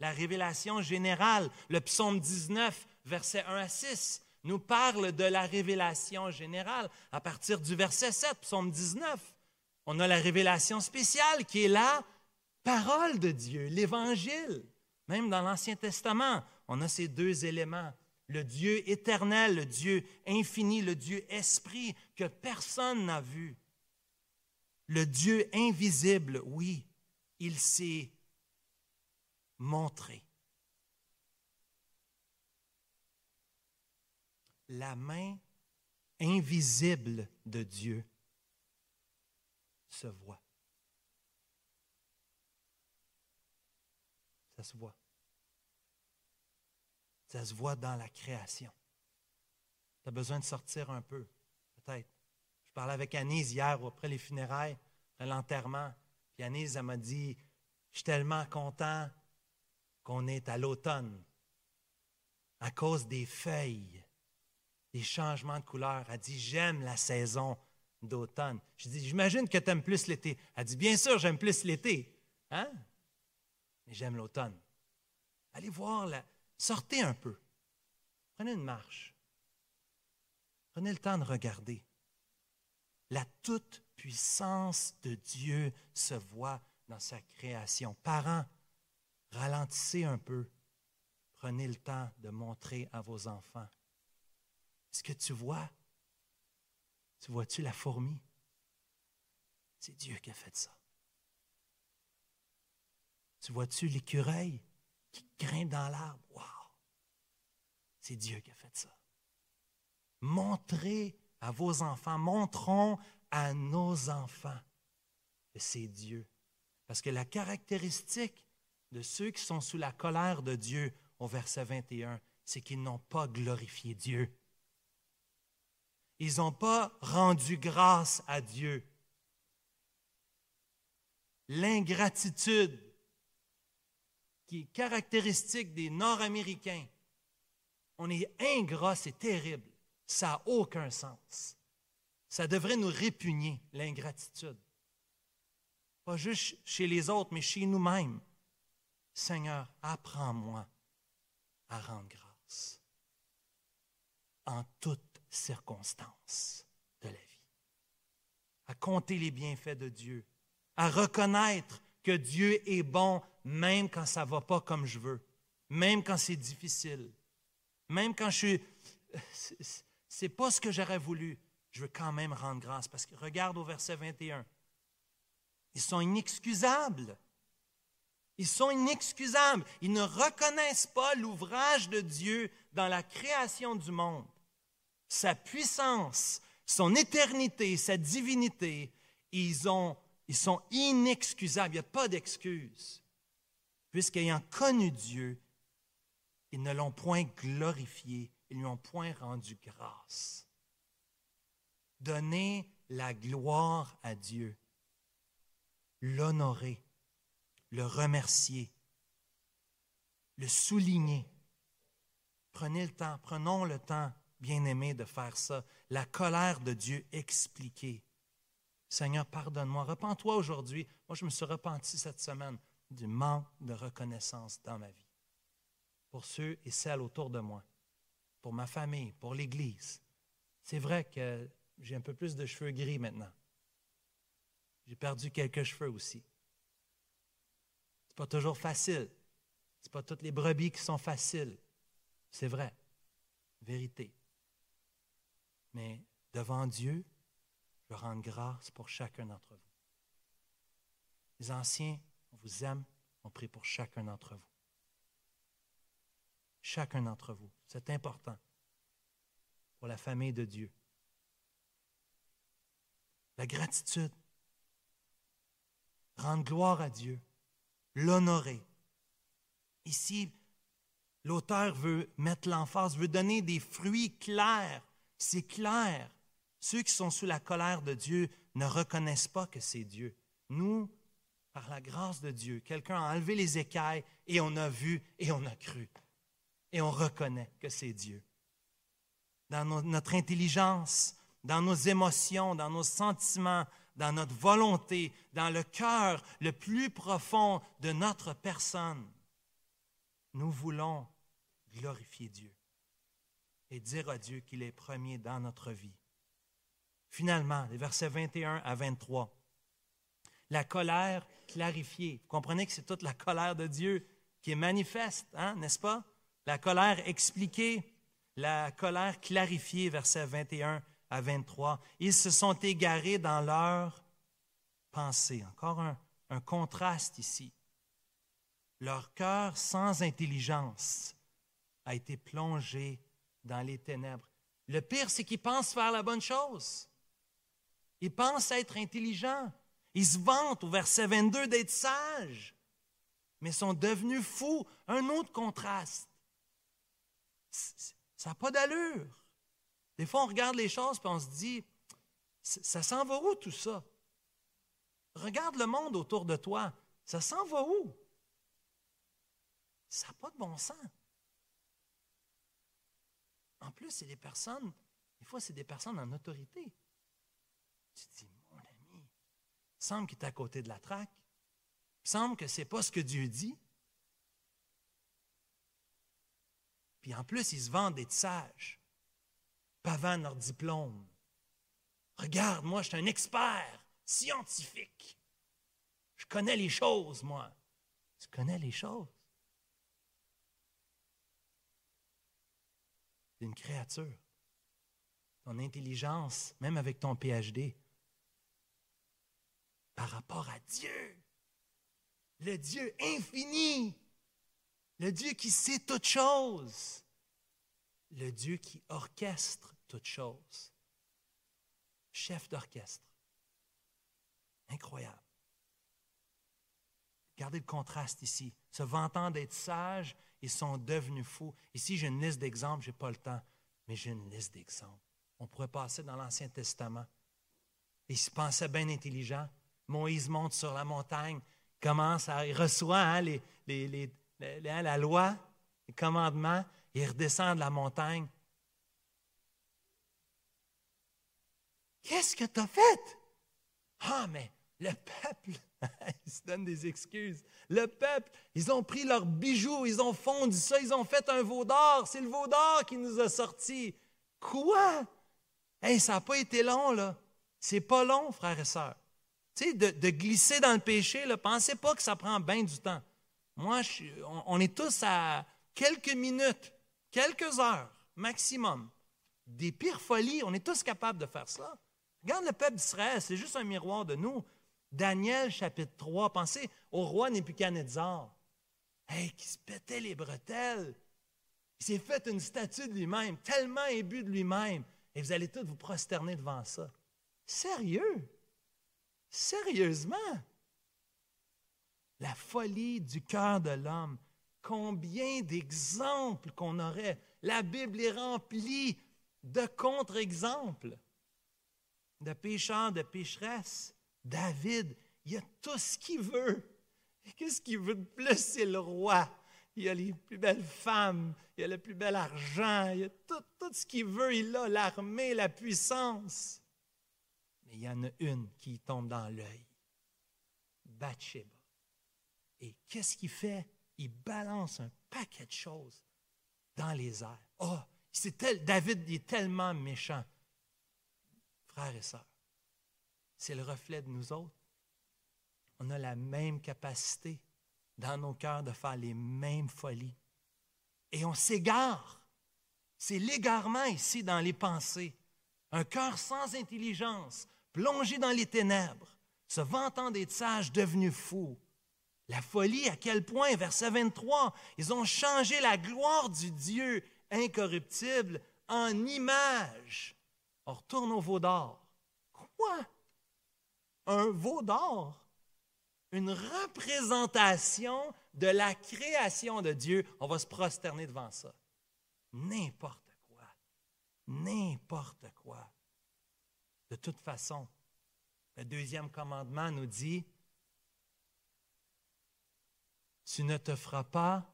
S1: la révélation générale. Le psaume 19, versets 1 à 6, nous parle de la révélation générale. À partir du verset 7, psaume 19, on a la révélation spéciale qui est la parole de Dieu, l'évangile. Même dans l'Ancien Testament, on a ces deux éléments. Le Dieu éternel, le Dieu infini, le Dieu esprit que personne n'a vu. Le Dieu invisible, oui, il s'est montré. La main invisible de Dieu se voit. Ça se voit. Ça se voit dans la création. Tu as besoin de sortir un peu, peut-être. Je parlais avec Anise hier après les funérailles, après l'enterrement. Puis Anise, elle m'a dit Je suis tellement content qu'on est à l'automne à cause des feuilles, des changements de couleur. Elle dit J'aime la saison d'automne. Je dis J'imagine que tu aimes plus l'été. Elle dit Bien sûr, j'aime plus l'été. Hein? Mais j'aime l'automne. Allez voir, la... sortez un peu. Prenez une marche. Prenez le temps de regarder. La toute-puissance de Dieu se voit dans sa création. Parents, ralentissez un peu. Prenez le temps de montrer à vos enfants. Est-ce que tu vois? Tu vois-tu la fourmi? C'est Dieu qui a fait ça. Tu vois-tu l'écureuil qui grimpe dans l'arbre? Wow! C'est Dieu qui a fait ça. Montrez à vos enfants, montrons à nos enfants que c'est Dieu. Parce que la caractéristique de ceux qui sont sous la colère de Dieu au verset 21, c'est qu'ils n'ont pas glorifié Dieu. Ils n'ont pas rendu grâce à Dieu. L'ingratitude qui est caractéristique des Nord-Américains, on est ingrat, c'est terrible. Ça n'a aucun sens. Ça devrait nous répugner, l'ingratitude. Pas juste chez les autres, mais chez nous-mêmes. Seigneur, apprends-moi à rendre grâce en toutes circonstances de la vie, à compter les bienfaits de Dieu, à reconnaître que Dieu est bon même quand ça ne va pas comme je veux, même quand c'est difficile, même quand je suis *laughs* c'est pas ce que j'aurais voulu. Je veux quand même rendre grâce parce que regarde au verset 21. Ils sont inexcusables. Ils sont inexcusables. Ils ne reconnaissent pas l'ouvrage de Dieu dans la création du monde. Sa puissance, son éternité, sa divinité, ils, ont, ils sont inexcusables. Il n'y a pas d'excuse. Puisqu'ayant connu Dieu, ils ne l'ont point glorifié, ils lui ont point rendu grâce. Donner la gloire à Dieu, l'honorer, le remercier, le souligner. Prenez le temps, prenons le temps, bien-aimé, de faire ça. La colère de Dieu expliquée. Seigneur, pardonne-moi. Repends-toi aujourd'hui. Moi, je me suis repenti cette semaine du manque de reconnaissance dans ma vie. Pour ceux et celles autour de moi pour ma famille, pour l'Église. C'est vrai que j'ai un peu plus de cheveux gris maintenant. J'ai perdu quelques cheveux aussi. C'est pas toujours facile. C'est pas toutes les brebis qui sont faciles. C'est vrai. Vérité. Mais devant Dieu, je rends grâce pour chacun d'entre vous. Les anciens, on vous aime, on prie pour chacun d'entre vous chacun d'entre vous. C'est important pour la famille de Dieu. La gratitude, rendre gloire à Dieu, l'honorer. Ici, l'auteur veut mettre l'emphase, veut donner des fruits clairs. C'est clair. Ceux qui sont sous la colère de Dieu ne reconnaissent pas que c'est Dieu. Nous, par la grâce de Dieu, quelqu'un a enlevé les écailles et on a vu et on a cru et on reconnaît que c'est Dieu. Dans notre intelligence, dans nos émotions, dans nos sentiments, dans notre volonté, dans le cœur le plus profond de notre personne, nous voulons glorifier Dieu et dire à Dieu qu'il est premier dans notre vie. Finalement, les versets 21 à 23. La colère clarifiée. Vous comprenez que c'est toute la colère de Dieu qui est manifeste, hein, n'est-ce pas? La colère expliquée, la colère clarifiée, versets 21 à 23. Ils se sont égarés dans leur pensée. Encore un, un contraste ici. Leur cœur sans intelligence a été plongé dans les ténèbres. Le pire, c'est qu'ils pensent faire la bonne chose. Ils pensent être intelligents. Ils se vantent au verset 22 d'être sages, mais sont devenus fous. Un autre contraste. Ça n'a pas d'allure. Des fois, on regarde les choses et on se dit, ça s'en va où tout ça? Regarde le monde autour de toi. Ça s'en va où? Ça n'a pas de bon sens. En plus, c'est des personnes, des fois, c'est des personnes en autorité. Tu te dis, mon ami, semble qu'il est à côté de la traque. Semble que ce n'est pas ce que Dieu dit. Puis en plus, ils se vendent d'être sages, pavant leur diplôme. Regarde, moi, je suis un expert scientifique. Je connais les choses, moi. Tu connais les choses? C'est une créature. Ton intelligence, même avec ton PhD, par rapport à Dieu, le Dieu infini, le Dieu qui sait toutes choses, le Dieu qui orchestre toutes choses, chef d'orchestre. Incroyable. Regardez le contraste ici. Se vantant d'être sages, ils sont devenus fous. Ici, j'ai une liste d'exemples, je n'ai pas le temps, mais j'ai une liste d'exemples. On pourrait passer dans l'Ancien Testament. Ils se pensaient bien intelligents. Moïse monte sur la montagne, commence à, il reçoit hein, les, hein, la loi, les commandements, il redescend de la montagne. Qu'est-ce que tu as fait? Ah, mais le peuple, *laughs* il se donne des excuses. Le peuple, ils ont pris leurs bijoux, ils ont fondu ça, ils ont fait un veau d'or. C'est le veau d'or qui nous a sortis. Quoi? Hey, ça n'a pas été long, là. C'est pas long, frères et sœurs. Tu sais, de, glisser dans le péché, ne pensez pas que ça prend bien du temps. Moi, on, est tous à quelques minutes, quelques heures maximum. Des pires folies, on est tous capables de faire ça. Regarde le peuple d'Israël, c'est juste un miroir de nous. Daniel chapitre 3, pensez au roi Nebuchadnezzar, hey, qui se pétait les bretelles. Il s'est fait une statue de lui-même, tellement imbu de lui-même, et vous allez tous vous prosterner devant ça. Sérieux? Sérieusement? La folie du cœur de l'homme. Combien d'exemples qu'on aurait. La Bible est remplie de contre-exemples, de pécheurs, de pécheresses. David, il a tout ce qu'il veut. Qu'est-ce qu'il veut de plus? C'est le roi. Il a les plus belles femmes, il a le plus bel argent, il a tout, ce qu'il veut, il a l'armée, la puissance. Mais il y en a une qui tombe dans l'œil. Bathsheba. Et qu'est-ce qu'il fait? Il balance un paquet de choses dans les airs. Oh, tel, David est tellement méchant. Frères et sœurs, c'est le reflet de nous autres. On a la même capacité dans nos cœurs de faire les mêmes folies. Et on s'égare. C'est l'égarement ici dans les pensées. Un cœur sans intelligence, plongé dans les ténèbres, se vantant d'être sage, devenu fou. La folie, à quel point, verset 23, ils ont changé la gloire du Dieu incorruptible en image. On retourne au veau d'or. Quoi? Un veau d'or, une représentation de la création de Dieu. On va se prosterner devant ça. N'importe quoi. N'importe quoi. De toute façon, le deuxième commandement nous dit, tu ne te feras pas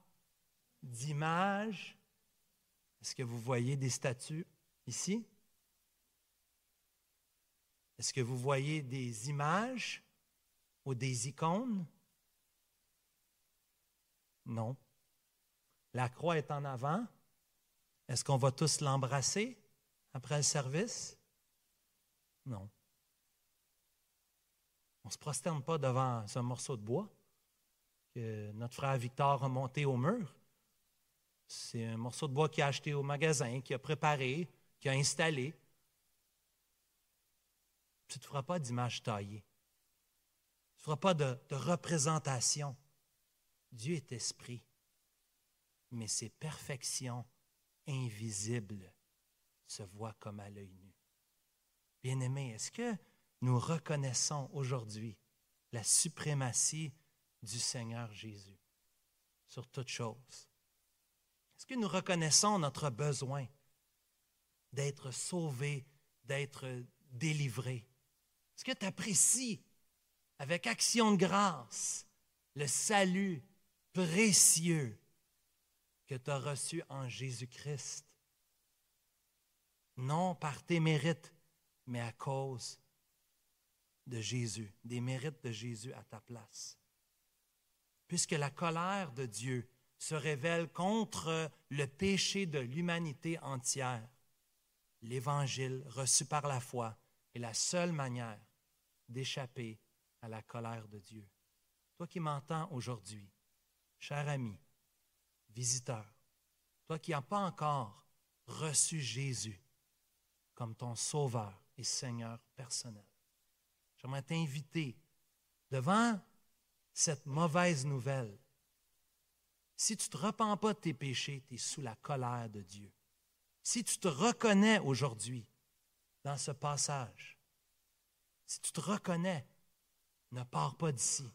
S1: d'image. Est-ce que vous voyez des statues ici? Est-ce que vous voyez des images ou des icônes? Non. La croix est en avant. Est-ce qu'on va tous l'embrasser après le service? Non. On ne se prosterne pas devant ce morceau de bois que notre frère Victor a monté au mur. C'est un morceau de bois qu'il a acheté au magasin, qu'il a préparé, qu'il a installé. Tu ne feras pas d'image taillée. Tu ne feras pas de, de représentation. Dieu est esprit, mais ses perfections invisibles se voient comme à l'œil nu. Bien-aimés, est-ce que nous reconnaissons aujourd'hui la suprématie du Seigneur Jésus sur toute chose? Est-ce que nous reconnaissons notre besoin d'être sauvés, d'être délivrés? Est-ce que tu apprécies avec action de grâce le salut précieux que tu as reçu en Jésus-Christ? Non par tes mérites, mais à cause de Jésus, des mérites de Jésus à ta place. Puisque la colère de Dieu se révèle contre le péché de l'humanité entière, l'Évangile reçu par la foi est la seule manière d'échapper à la colère de Dieu. Toi qui m'entends aujourd'hui, cher ami, visiteur, toi qui n'as pas encore reçu Jésus comme ton sauveur et Seigneur personnel, J'aimerais t'inviter devant cette mauvaise nouvelle. Si tu ne te repens pas de tes péchés, tu es sous la colère de Dieu. Si tu te reconnais aujourd'hui dans ce passage, si tu te reconnais, ne pars pas d'ici.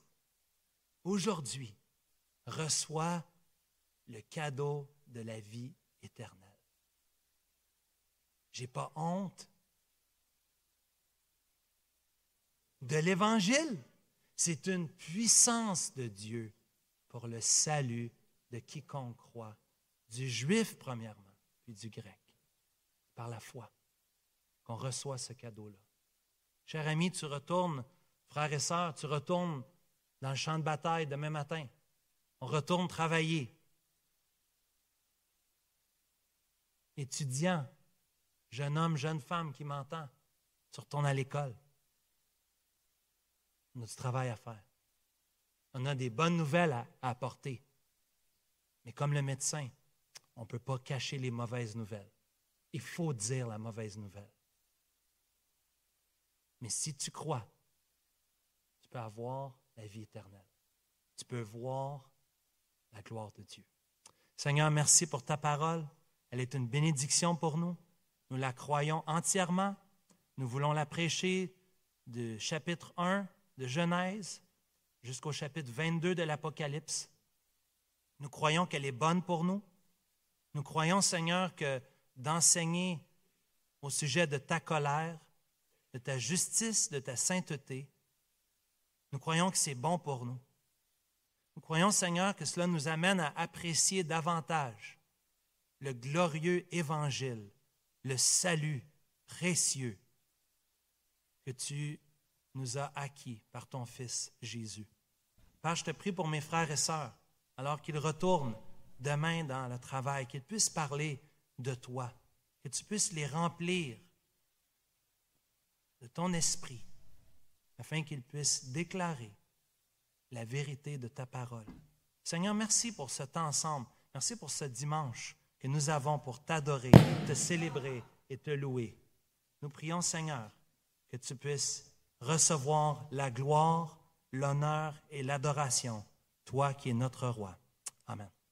S1: Aujourd'hui, reçois le cadeau de la vie éternelle. Je n'ai pas honte de l'Évangile. C'est une puissance de Dieu pour le salut de quiconque croit, du juif premièrement, puis du grec, par la foi qu'on reçoit ce cadeau-là. Cher ami, tu retournes, frères et sœurs, tu retournes dans le champ de bataille demain matin. On retourne travailler. Étudiant, jeune homme, jeune femme qui m'entend, tu retournes à l'école. On a du travail à faire. On a des bonnes nouvelles à, apporter. Mais comme le médecin, on ne peut pas cacher les mauvaises nouvelles. Il faut dire la mauvaise nouvelle. Mais si tu crois, tu peux avoir la vie éternelle. Tu peux voir la gloire de Dieu. Seigneur, merci pour ta parole. Elle est une bénédiction pour nous. Nous la croyons entièrement. Nous voulons la prêcher de chapitre 1 de Genèse jusqu'au chapitre 22 de l'Apocalypse. Nous croyons qu'elle est bonne pour nous. Nous croyons, Seigneur, que d'enseigner au sujet de ta colère, de ta justice, de ta sainteté, nous croyons que c'est bon pour nous. Nous croyons, Seigneur, que cela nous amène à apprécier davantage le glorieux évangile, le salut précieux que tu nous a acquis par ton Fils Jésus. Père, je te prie pour mes frères et sœurs, alors qu'ils retournent demain dans le travail, qu'ils puissent parler de toi, que tu puisses les remplir de ton esprit, afin qu'ils puissent déclarer la vérité de ta parole. Seigneur, merci pour ce temps ensemble. Merci pour ce dimanche que nous avons pour t'adorer, te célébrer et te louer. Nous prions, Seigneur, que tu puisses recevoir la gloire, l'honneur et l'adoration, toi qui es notre roi. Amen.